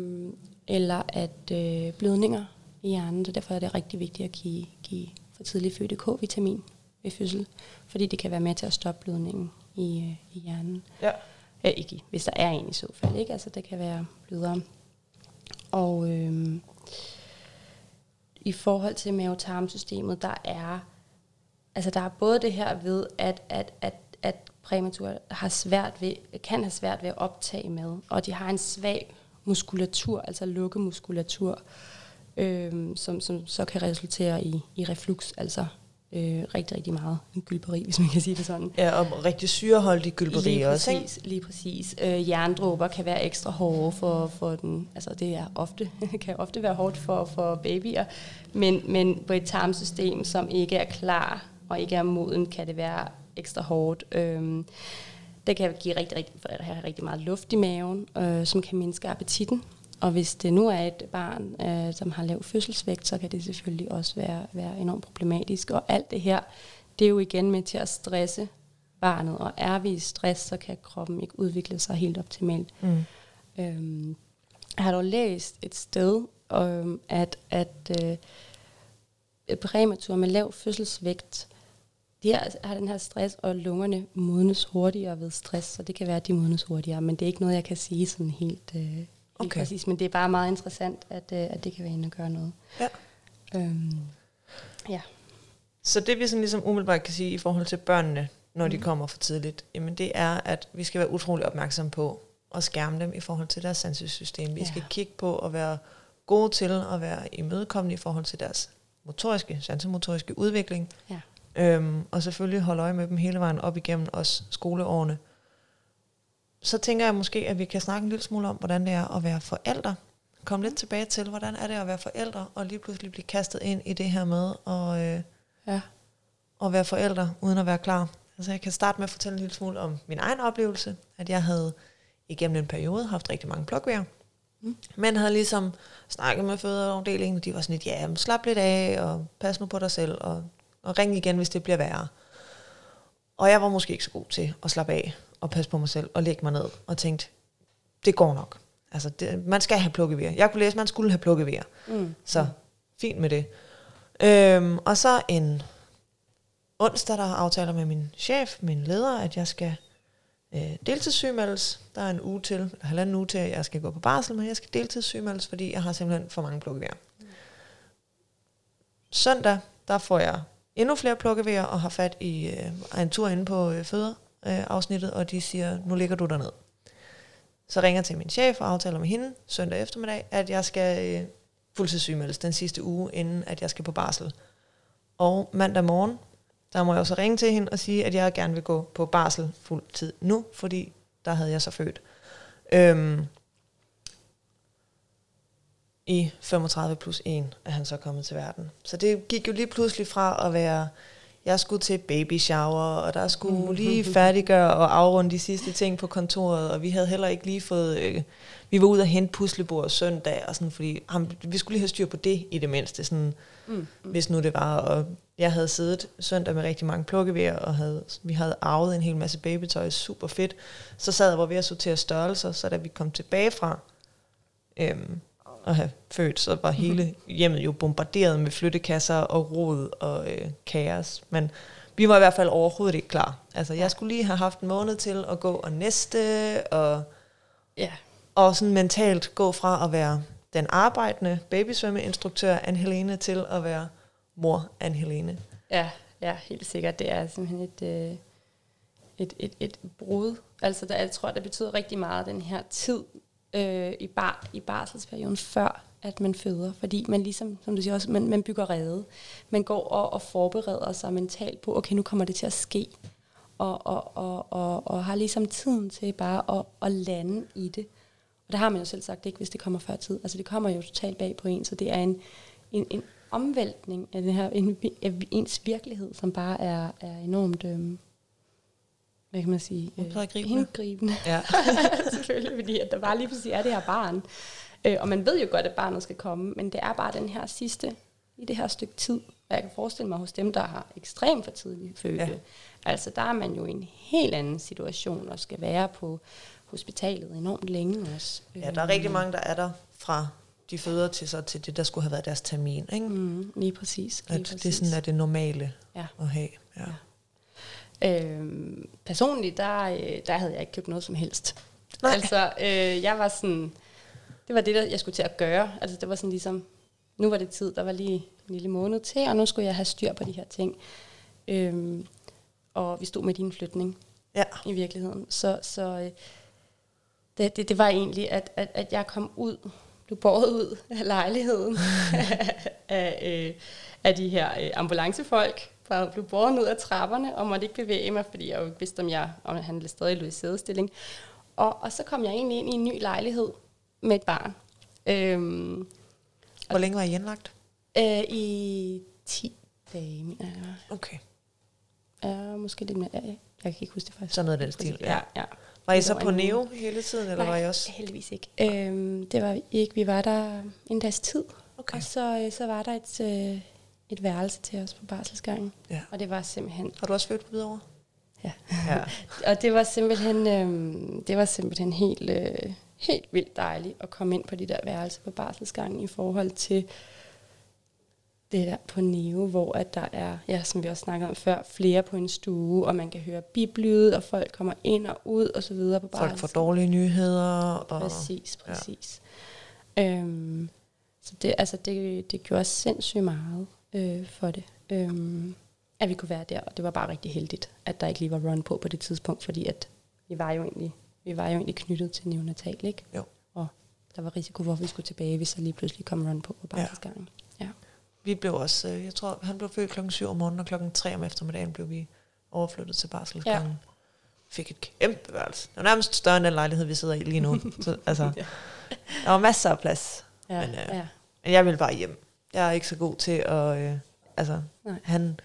eller at øh, blødninger i hjernen, så derfor er det rigtig vigtigt at give, give for tidlig fødte K-vitamin ved fødsel, fordi det kan være med til at stoppe blødningen i, øh, i hjernen. Ja. Ja, ikke hvis der er en i så fald, ikke? Altså, det kan være blødere. Og øhm, i forhold til mavetarmsystemet, der er, altså der er både det her ved, at, at, at, at præmatur har svært ved, kan have svært ved at optage mad, og de har en svag muskulatur, altså lukkemuskulatur, øhm, som, som så kan resultere i, i reflux, altså øh, rigtig, rigtig meget gylperi, hvis man kan sige det sådan. Ja, og rigtig syreholdig gylperi lige også, præcis, Lige præcis. Øh, jerndråber kan være ekstra hårde for, for den, altså det er ofte, <laughs> kan ofte være hårdt for, for babyer, men, men på et tarmsystem, som ikke er klar og ikke er moden, kan det være ekstra hårdt. Øhm, det kan give rigtig, rigtig, have rigtig meget luft i maven, øh, som kan mindske appetitten. Og hvis det nu er et barn, øh, som har lav fødselsvægt, så kan det selvfølgelig også være, være enormt problematisk. Og alt det her, det er jo igen med til at stresse barnet. Og er vi i stress, så kan kroppen ikke udvikle sig helt optimalt. Mm. Øhm, jeg har dog læst et sted, øhm, at, at øh, præmatur med lav fødselsvægt, de har, har den her stress, og lungerne modnes hurtigere ved stress, så det kan være, at de modnes hurtigere, men det er ikke noget, jeg kan sige sådan helt, øh, Okay. præcis, men det er bare meget interessant, at, øh, at det kan være inde og gøre noget. Ja. Øhm, ja. Så det vi sådan ligesom umiddelbart kan sige i forhold til børnene, når de kommer for tidligt, jamen det er, at vi skal være utrolig opmærksomme på at skærme dem i forhold til deres sansesystem. Vi Ja. skal kigge på at være gode til at være imødekommende i forhold til deres motoriske, sansemotoriske udvikling. Ja. Øhm, og selvfølgelig holde øje med dem hele vejen op igennem også skoleårene. Så tænker jeg måske, at vi kan snakke en lille smule om, hvordan det er at være forældre. Kom lidt tilbage til, hvordan er det at være forældre, og lige pludselig blive kastet ind i det her med at, øh, Ja. at være forældre, uden at være klar. Altså jeg kan starte med at fortælle en lille smule om min egen oplevelse, at jeg havde igennem en periode haft rigtig mange plukvejr, Mm. men havde ligesom snakket med fødeafdelingen, og de var sådan lidt, ja, slap lidt af, og pas nu på dig selv, og, og ring igen, hvis det bliver værre. Og jeg var måske ikke så god til at slappe af, og passe på mig selv, og lægge mig ned, og tænkte, det går nok. Altså, det, man skal have plukkevejr. Jeg kunne læse, man skulle have plukkevejr. Mm. Så fint med det. Øhm, og så en onsdag, der aftaler med min chef, min leder, at jeg skal øh, deltidssygemeldes. Der er en uge til, eller halvanden uge til, at jeg skal gå på barsel, men jeg skal deltidssygemeldes, fordi jeg har simpelthen for mange plukkevejr. Søndag, der får jeg endnu flere plukkevejr, og har fat i øh, en tur inde på øh, øh, afsnittet, og de siger, nu ligger du derned. Så ringer jeg til min chef og aftaler med hende søndag eftermiddag, at jeg skal øh, fuldtidssygemeldes den sidste uge, inden at jeg skal på barsel. Og mandag morgen, der må jeg også ringe til hende og sige, at jeg gerne vil gå på barsel fuld tid nu, fordi der havde jeg så født. Øhm, I 35 plus 1 er han så kommet til verden. Så det gik jo lige pludselig fra at være, jeg skulle til baby shower, og der skulle lige færdiggøre og afrunde de sidste ting på kontoret, og vi havde heller ikke lige fået, øh, vi var ude at hente puslebord søndag, og sådan, fordi ham, vi skulle lige have styr på det i det mindste, sådan, Mm. hvis nu det var. Og jeg havde siddet søndag med rigtig mange plukkevejr, og havde, vi havde arvet en hel masse babytøj, super fedt. Så sad jeg var ved at sortere størrelser, så da vi kom tilbage fra øhm, at have født, så var hele hjemmet jo bombarderet med flyttekasser og rod og øh, kaos. Men vi var i hvert fald overhovedet ikke klar. Altså, jeg skulle lige have haft en måned til at gå og næste, og Ja. og sådan mentalt gå fra at være den arbejdende babysvømmeinstruktør Anne-Helene til at være mor Anne-Helene. Ja, ja, helt sikkert. Det er simpelthen et, øh, et, et, et brud. Altså, der, jeg tror, det betyder rigtig meget, den her tid øh, i, bar, i barselsperioden, før at man føder. Fordi man ligesom, som du siger også, man, man bygger rede. Man går og, og forbereder sig mentalt på, okay, nu kommer det til at ske. Og, og, og, og, og har ligesom tiden til bare at, at lande i det. Og det har man jo selv sagt ikke, hvis det kommer før tid. Altså det kommer jo totalt bag på en, så det er en, en, en omvæltning af, den her, en, af ens virkelighed, som bare er, er enormt, øh, hvad kan man sige, Indgribende. indgribende. Ja. <laughs> Selvfølgelig, fordi at der bare lige pludselig er det her barn. Øh, og man ved jo godt, at barnet skal komme, men det er bare den her sidste, i det her stykke tid. Og jeg kan forestille mig hos dem, der har ekstremt for tidligt fødte. Ja. Ja. Altså der er man jo i en helt anden situation, og skal være på hospitalet enormt længe også. ja, der er rigtig mange, der er der fra de føder til så til det, der skulle have været deres termin. Ikke? Mm, lige præcis. Lige At præcis. det er sådan, at det normale Ja. at have. Ja. Øhm, personligt, der, øh, der havde jeg ikke købt noget som helst. Nej. Altså, øh, jeg var sådan, det var det, der jeg skulle til at gøre. Altså, det var sådan ligesom, nu var det tid, der var lige en lille måned til, og nu skulle jeg have styr på de her ting. Øhm, og vi stod med din flytning Ja. i virkeligheden. Så, så øh, det, det, det var egentlig, at, at, at jeg kom ud, blev båret ud af lejligheden <laughs> <laughs> af, øh, af de her øh, ambulancefolk, bare blev båret ned ad trapperne, og måtte ikke bevæge mig, fordi jeg vidste, om, jeg, om han stadig lå i sædestilling. Og, og så kom jeg egentlig ind i en ny lejlighed med et barn. Øhm, Hvor længe var I indlagt? øh, I 10 dage, mener jeg. var. Okay. Ja, måske lidt mere. Ja. Jeg kan ikke huske det faktisk. Sådan noget af den stil, ja. Ja, ja. Var I så var på en- Neo hele tiden, eller Nej, var I også? heldigvis ikke. Øhm, det var vi ikke. Vi var der en dags tid, Okay. og så, øh, så var der et, øh, et værelse til os på barselsgangen. Ja. Og det var simpelthen... Har du også født på Hvidovre? Ja. Ja. <laughs> Og det var simpelthen, øhm, det var simpelthen helt, øh, helt vildt dejligt at komme ind på de der værelser på barselsgangen i forhold til det der på Neo, hvor at der er, ja, som vi også snakkede om før, flere på en stue, og man kan høre biblyd, og folk kommer ind og ud og så videre på Folk får barselsgangen. dårlige nyheder. Og, Præcis, præcis. Ja. Øhm, så det, altså det, det gjorde sindssygt meget øh, for det, øhm, at vi kunne være der. Og det var bare rigtig heldigt, at der ikke lige var run på på det tidspunkt, fordi at vi var jo egentlig, vi var jo egentlig knyttet til neonatal, ikke? Jo. Og der var risiko for, at vi skulle tilbage, hvis der lige pludselig kom run på på Ja. barselsgangen. Ja. Vi blev også, øh, jeg tror, han blev født klokken 7 om morgenen, og klokken 3 om eftermiddagen blev vi overflyttet til barselsgangen. Ja. Fik et kæmpe værelse. Det var nærmest større end den lejlighed, vi sidder i lige nu. <laughs> Så, altså, der var masser af plads. Ja, Men, øh, ja. Men jeg vil bare hjem. Jeg er ikke så god til at... Øh, altså, Nej. han...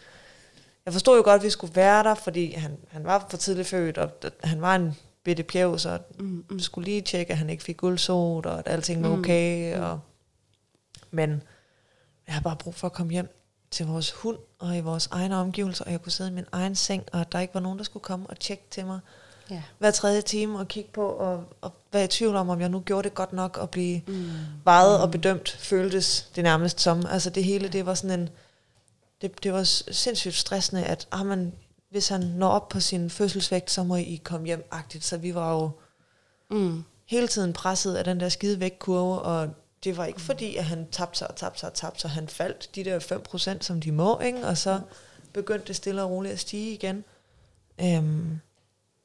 Jeg forstod jo godt, at vi skulle være der, fordi han, han var for tidligt født, og han var en bitte pjæv, så Mm, vi mm. skulle lige tjekke, at han ikke fik guldsot, og at alting var Mm. okay. Mm. Og, men jeg har bare brug for at komme hjem til vores hund og i vores egne omgivelser, og jeg kunne sidde i min egen seng, og der ikke var nogen, der skulle komme og tjekke til mig Ja. hver tredje time og kigge på, og, og være i tvivl om, om jeg nu gjorde det godt nok, og blive Mm. vejet og bedømt, føltes det nærmest som. Altså det hele, det var sådan en, det, det var sindssygt stressende, at ah, man, hvis han når op på sin fødselsvægt, så må I komme hjem-agtigt. Så vi var jo Mm. hele tiden presset af den der skide vægtkurve, og det var ikke fordi, at han tabte sig og tabte sig og tabte sig. Han faldt de der 5%, som de må, ikke? og så begyndte det stille og roligt at stige igen. Øhm,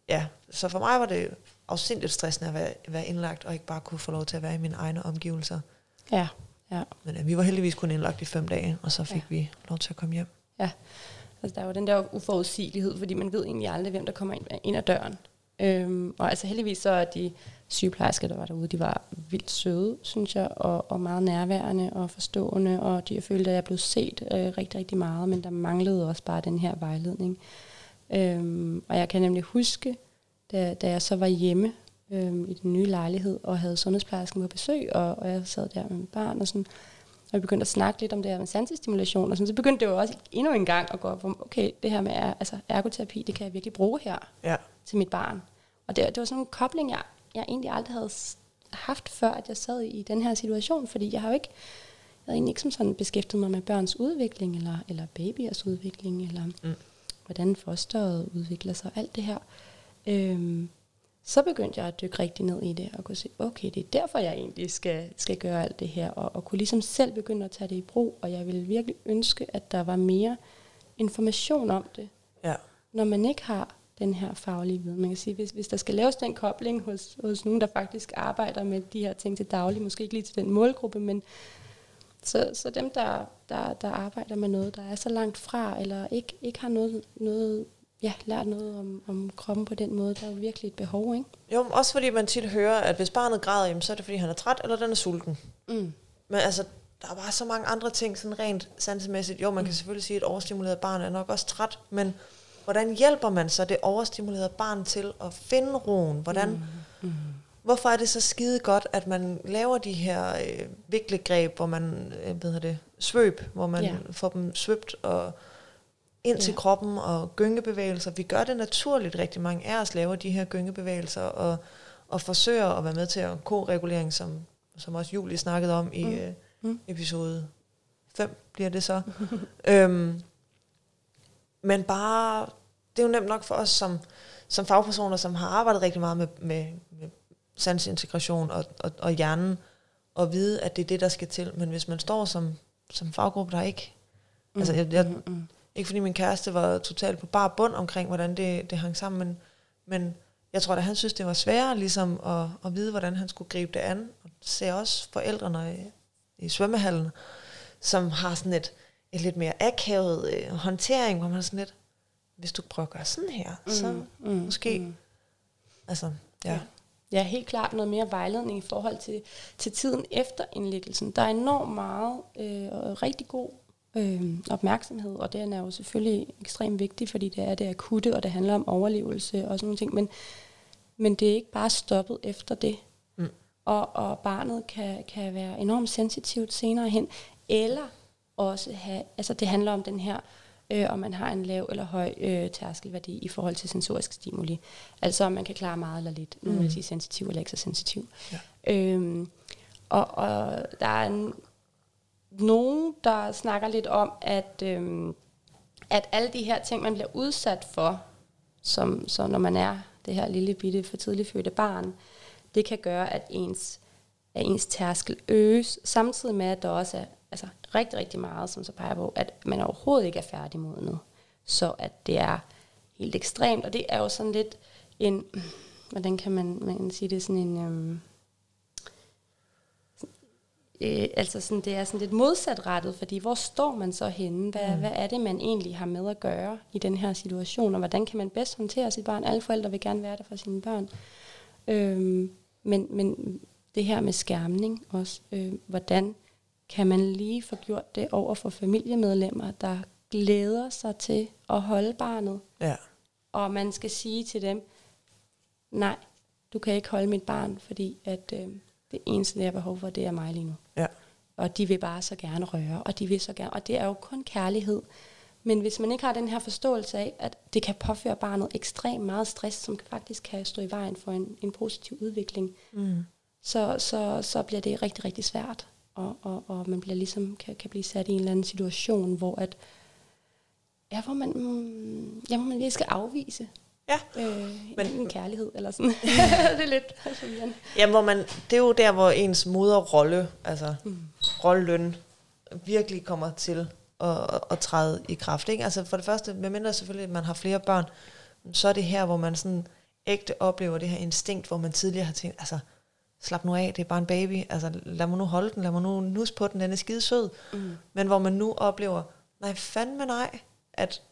ja, så for mig var det afsindigt stressende at være, være indlagt, og ikke bare kunne få lov til at være i mine egne omgivelser. Ja, ja. Men øh, vi var heldigvis kun indlagt i fem dage, og så fik ja. vi lov til at komme hjem. Altså, der er jo den der uforudsigelighed, fordi man ved egentlig aldrig, hvem der kommer ind, ind ad døren. Øhm, og altså heldigvis så er de sygeplejersker, der var derude, de var vildt søde, synes jeg, og, og meget nærværende og forstående, og de, følte, at jeg blev set øh, rigtig, rigtig meget, men der manglede også bare den her vejledning. Øhm, og jeg kan nemlig huske, da, da jeg så var hjemme øhm, i den nye lejlighed, og havde sundhedsplejersken på besøg, og, og jeg sad der med mit barn, og sådan, og vi begyndte at snakke lidt om det her med sansestimulation, og sådan, så begyndte det jo også endnu en gang at gå op om, okay, det her med er- altså, ergoterapi, det kan jeg virkelig bruge her Ja. til mit barn. Og det, det var sådan en kobling, jeg, jeg egentlig aldrig havde haft, før at jeg sad i, i den her situation, fordi jeg har jo ikke, jeg havde egentlig ikke som sådan beskæftiget mig med børns udvikling, eller, eller babyers udvikling, eller Mm. Hvordan fosteret udvikler sig, alt det her. Øhm, så begyndte jeg at dykke rigtig ned i det, og kunne se, okay, det er derfor, jeg egentlig skal, skal gøre alt det her, og, og kunne ligesom selv begynde at tage det i brug, og jeg ville virkelig ønske, at der var mere information om det, Ja. når man ikke har den her faglige viden. Man kan sige, hvis, hvis der skal laves den kobling hos, hos nogen, der faktisk arbejder med de her ting til daglig, måske ikke lige til den målgruppe, men så, så dem, der, der, der arbejder med noget, der er så langt fra, eller ikke, ikke har noget, noget ja, lært noget om, om kroppen på den måde, der er jo virkelig et behov, ikke? Jo, også fordi man tit hører, at hvis barnet græder, jamen, så er det fordi, han er træt, eller den er sulten. Mm. Men altså, der er bare så mange andre ting, sådan rent sansemæssigt. Jo, man kan selvfølgelig sige, at et overstimuleret barn er nok også træt, men hvordan hjælper man så det overstimulerede barn til at finde roen? Hvordan, Mm. Hvorfor er det så skide godt, at man laver de her øh, viklegreb, hvor man, øh, hvad det, svøb, hvor man Ja. får dem svøbt og ind til Ja. kroppen og gyngebevægelser. Vi gør det naturligt, rigtig mange af os laver de her gyngebevægelser og, og forsøger at være med til at ko-regulering, som, som også Julie snakkede om i Mm. øh, Mm. episode 5, bliver det så. <laughs> øhm, men bare det er jo nemt nok for os som, som fagpersoner, som har arbejdet rigtig meget med, med sansintegration og, og, og hjernen, at vide, at det er det, der skal til. Men hvis man står som, som faggruppe, der ikke... Mm. Altså, jeg, jeg, mm, mm. Ikke fordi min kæreste var totalt på bar bund omkring, hvordan det, det hang sammen, men, men jeg tror at han synes, det var sværere ligesom at, at vide, hvordan han skulle gribe det an. Og ser også forældrene i, i svømmehallen, som har sådan et, et lidt mere akavet øh, håndtering, hvor man er sådan lidt, hvis du prøver at gøre sådan her, mm, så mm, måske... Mm. Altså, ja. ja. Ja, helt klart noget mere vejledning i forhold til, til tiden efter indlæggelsen. Der er enormt meget øh, og rigtig god øh, opmærksomhed, og den er jo selvfølgelig ekstremt vigtig, fordi det er det akutte, og det handler om overlevelse og sådan nogle ting. Men, men det er ikke bare stoppet efter det. Mm. Og, og barnet kan, kan være enormt sensitivt senere hen, eller også have, altså det handler om den her øh, om man har en lav eller høj øh, tærskelværdi i forhold til sensorisk stimuli. Altså om man kan klare meget eller lidt. Nu vil jeg sige sensitiv eller ikke så sensitiv. Ja. Øhm, og, og der er en, nogen, der snakker lidt om, at, øhm, at alle de her ting, man bliver udsat for, som, så når man er det her lille bitte for tidligt fødte barn, det kan gøre, at ens, at ens tærskel øges, samtidig med, at der også er altså, rigtig, rigtig meget, som så peger på, at man overhovedet ikke er færdig modnet. Så at det er helt ekstremt, og det er jo sådan lidt en, hvordan kan man, man sige det, sådan en, øhm, øh, altså sådan, det er sådan lidt modsatrettet, fordi hvor står man så henne? Hvad, mm. hvad er det, man egentlig har med at gøre i den her situation, og hvordan kan man bedst håndtere sit barn? Alle forældre vil gerne være der for sine børn. Øhm, men, men det her med skærmning også, øh, hvordan kan man lige få gjort det over for familiemedlemmer, der glæder sig til at holde barnet. Ja. Og man skal sige til dem, nej, du kan ikke holde mit barn, fordi at øh, det eneste, jeg har behov for, det er mig lige nu. Ja. Og de vil bare så gerne røre, og de vil så gerne, og det er jo kun kærlighed. Men hvis man ikke har den her forståelse af, at det kan påføre barnet ekstremt meget stress, som faktisk kan stå i vejen for en, en positiv udvikling, mm. så, så, så bliver det rigtig, rigtig svært og, og, og man bliver ligesom, kan, kan blive sat i en eller anden situation, hvor at, ja, hvor man, mm, ja, hvor man lige skal afvise Ja. Øh, men, en kærlighed eller sådan. <laughs> det er lidt forvirrende. Ja, hvor man, det er jo der, hvor ens moderrolle, altså mm. rolleløn, virkelig kommer til at, at træde i kraft. Ikke? Altså for det første, medmindre selvfølgelig, at man har flere børn, så er det her, hvor man sådan ægte oplever det her instinkt, hvor man tidligere har tænkt, altså slap nu af, det er bare en baby, altså lad mig nu holde den, lad mig nu nus på den, den er skide sød. Mm. Men hvor man nu oplever, nej fandme nej, at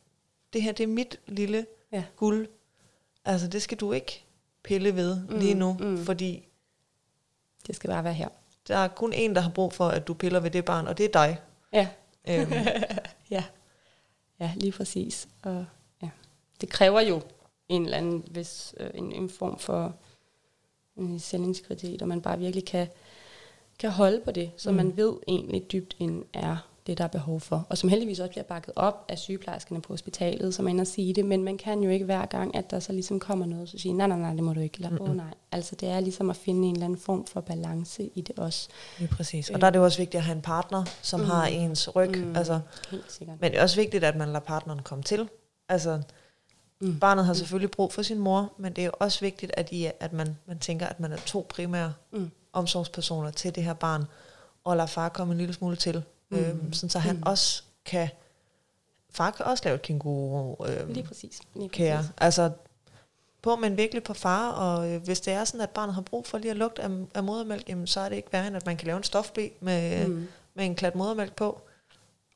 det her, det er mit lille ja. guld. Altså det skal du ikke pille ved mm. lige nu, mm. fordi det skal bare være her. Der er kun en, der har brug for, at du piller ved det barn, og det er dig. Ja. Øhm. <laughs> ja. Ja, lige præcis. Og ja. Det kræver jo en eller anden, hvis, øh, en, en form for selvindskritet, og man bare virkelig kan, kan holde på det, så mm. man ved egentlig dybt ind er det, der er behov for. Og som heldigvis også bliver bakket op af sygeplejerskerne på hospitalet, som ender at sige det, men man kan jo ikke hver gang, at der så ligesom kommer noget, så sige, nej, nej, nej, det må du ikke, eller åh oh, nej. Altså det er ligesom at finde en eller anden form for balance i det også. Ja, præcis. Og der er det jo også vigtigt at have en partner, som mm. har ens ryg. Mm. Altså, Helt sikkert. Men det er også vigtigt, at man lader partneren komme til. Altså, Mm. Barnet har mm. selvfølgelig brug for sin mor, men det er også vigtigt, at, I, at man, man tænker, at man er to primære mm. omsorgspersoner til det her barn, og lader far komme en lille smule til, mm. øhm, sådan så han mm. også kan, far kan også lave et kænguru øhm, Lige præcis. Lige kære. præcis. Altså, på, men virkelig på far, og øh, hvis det er sådan, at barnet har brug for lige at lugte af, af modermælk, jamen, så er det ikke værre end, at man kan lave en stofbe med, mm. med en klat modermælk på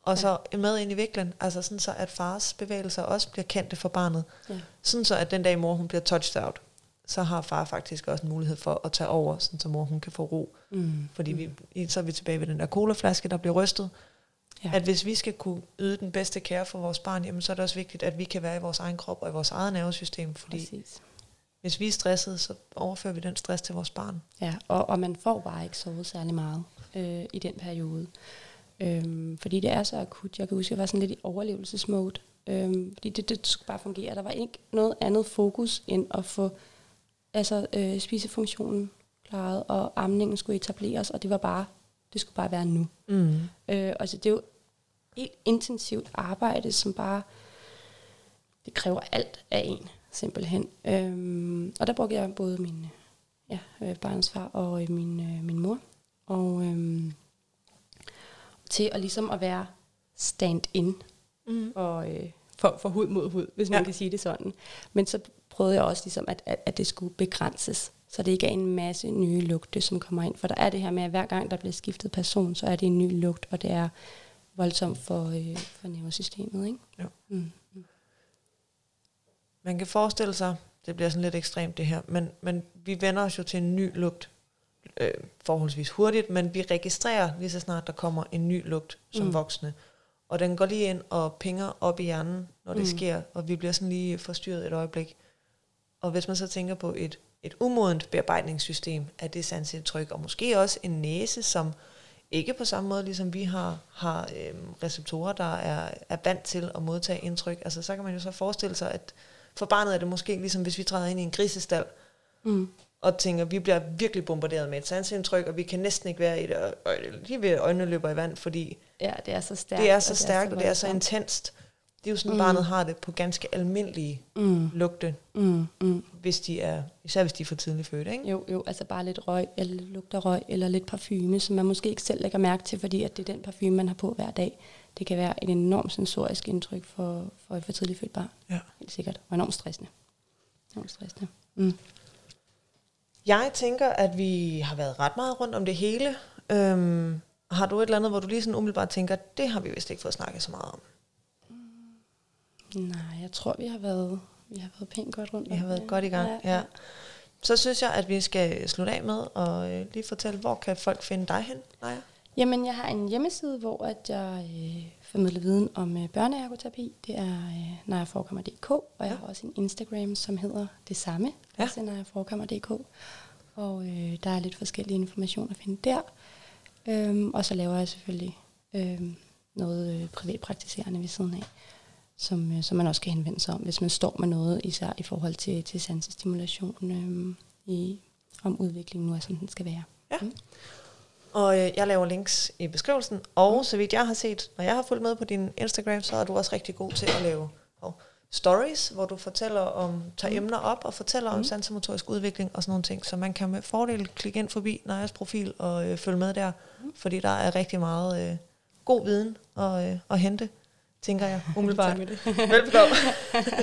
og ja. så med ind i viklen, altså sådan så, at fars bevægelser også bliver kendte for barnet. Ja. Sådan så, at den dag mor hun bliver touched out, så har far faktisk også en mulighed for at tage over, sådan så mor hun kan få ro. Mm. Fordi mm. vi, så er vi tilbage ved den der colaflaske, der bliver rystet. Ja. At hvis vi skal kunne yde den bedste kære for vores barn, jamen, så er det også vigtigt, at vi kan være i vores egen krop og i vores eget nervesystem. Fordi Præcis. hvis vi er stressede, så overfører vi den stress til vores barn. Ja, og, og man får bare ikke sovet særlig meget øh, i den periode. Øhm, fordi det er så akut. Jeg kan huske, at jeg var sådan lidt i overlevelsesmode. Øhm, fordi det, det skulle bare fungere. Der var ikke noget andet fokus end at få altså, øh, spisefunktionen klaret, og amningen skulle etableres, og det var bare, det skulle bare være nu. Mm. Øh, altså det er jo helt intensivt arbejde, som bare, det kræver alt af en, simpelthen. Øhm, og der brugte jeg både min ja, øh, barns far og øh, min, øh, min mor. Og øhm, til at ligesom at være stand-in mm. og, øh, for, for hud mod hud, hvis man ja. kan sige det sådan. Men så prøvede jeg også ligesom, at, at, at det skulle begrænses, så det ikke er en masse nye lugte, som kommer ind. For der er det her med, at hver gang der bliver skiftet person, så er det en ny lugt, og det er voldsomt for, øh, for nervesystemet. Ikke? Ja. Mm. Man kan forestille sig, det bliver sådan lidt ekstremt det her, men, men vi vender os jo til en ny lugt øh, forholdsvis hurtigt, men vi registrerer lige så snart, der kommer en ny lugt som mm. voksne. Og den går lige ind og pinger op i hjernen, når det mm. sker, og vi bliver sådan lige forstyrret et øjeblik. Og hvis man så tænker på et, et umodent bearbejdningssystem af det sansindtryk, og måske også en næse, som ikke på samme måde, ligesom vi har, har øhm, receptorer, der er, er vant til at modtage indtryk, altså så kan man jo så forestille sig, at for barnet er det måske ligesom, hvis vi træder ind i en grisestal, mm. Og tænker, vi bliver virkelig bombarderet med et sansindtryk, og vi kan næsten ikke være i det, og, og lige ved øjnene løber i vand, fordi ja, det er så stærkt, det er så stærkt, og det er så, og det er så intenst. Det er jo sådan, mm. barnet har det på ganske almindelige mm. lugte, mm. Mm. hvis de er, især hvis de er for tidligt født, ikke? Jo, jo, altså bare lidt røg, eller lidt lugter røg, eller lidt parfume, som man måske ikke selv lægger mærke til, fordi at det er den parfume, man har på hver dag. Det kan være et enormt sensorisk indtryk for, for et for tidligt født barn. Ja. Helt sikkert. Og enormt stressende. Enormt stressende. Mm. Jeg tænker, at vi har været ret meget rundt om det hele. Øhm, har du et eller andet, hvor du lige sådan umiddelbart tænker, det har vi vist ikke fået snakket så meget om? Nej, jeg tror, vi har været, vi har været pænt godt rundt. Vi har været godt i gang, ja. ja. Så synes jeg, at vi skal slutte af med og øh, lige fortælle, hvor kan folk finde dig hen, Naja? Jamen, jeg har en hjemmeside, hvor at jeg øh, formidler viden om øh, børneergoterapi. Det er øh, najaforkammer.dk, og jeg har også en Instagram, som hedder det samme, ja. altså najaforkammer.dk. Og øh, der er lidt forskellige information at finde der. Øhm, og så laver jeg selvfølgelig øh, noget øh, privatpraktiserende ved siden af som, øh, som man også kan henvende sig om, hvis man står med noget, især i forhold til, til sansestimulation øh, i, om udviklingen nu er, som den skal være. Ja. Mm. Og øh, jeg laver links i beskrivelsen, og så vidt jeg har set, når jeg har fulgt med på din Instagram, så er du også rigtig god til at lave oh, stories, hvor du fortæller om, tager mm. emner op og fortæller mm. om sansemotorisk udvikling og sådan nogle ting. Så man kan med fordel klikke ind forbi Najas profil og øh, følge med der, mm. fordi der er rigtig meget øh, god viden at, øh, at hente tænker jeg <laughs> umiddelbart. <laughs> Velbekomme.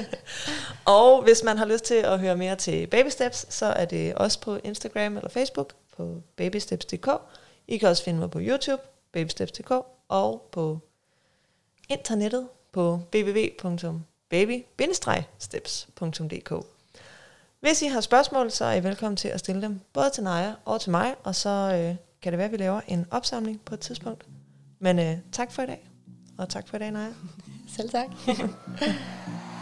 <laughs> og hvis man har lyst til at høre mere til Baby Steps, så er det også på Instagram eller Facebook på babysteps.dk. I kan også finde mig på YouTube, babysteps.dk, og på internettet på www.baby-steps.dk. Hvis I har spørgsmål, så er I velkommen til at stille dem både til Naja og til mig, og så øh, kan det være, at vi laver en opsamling på et tidspunkt. Men øh, tak for i dag og tak for i dag, Naja. Selv tak. <laughs>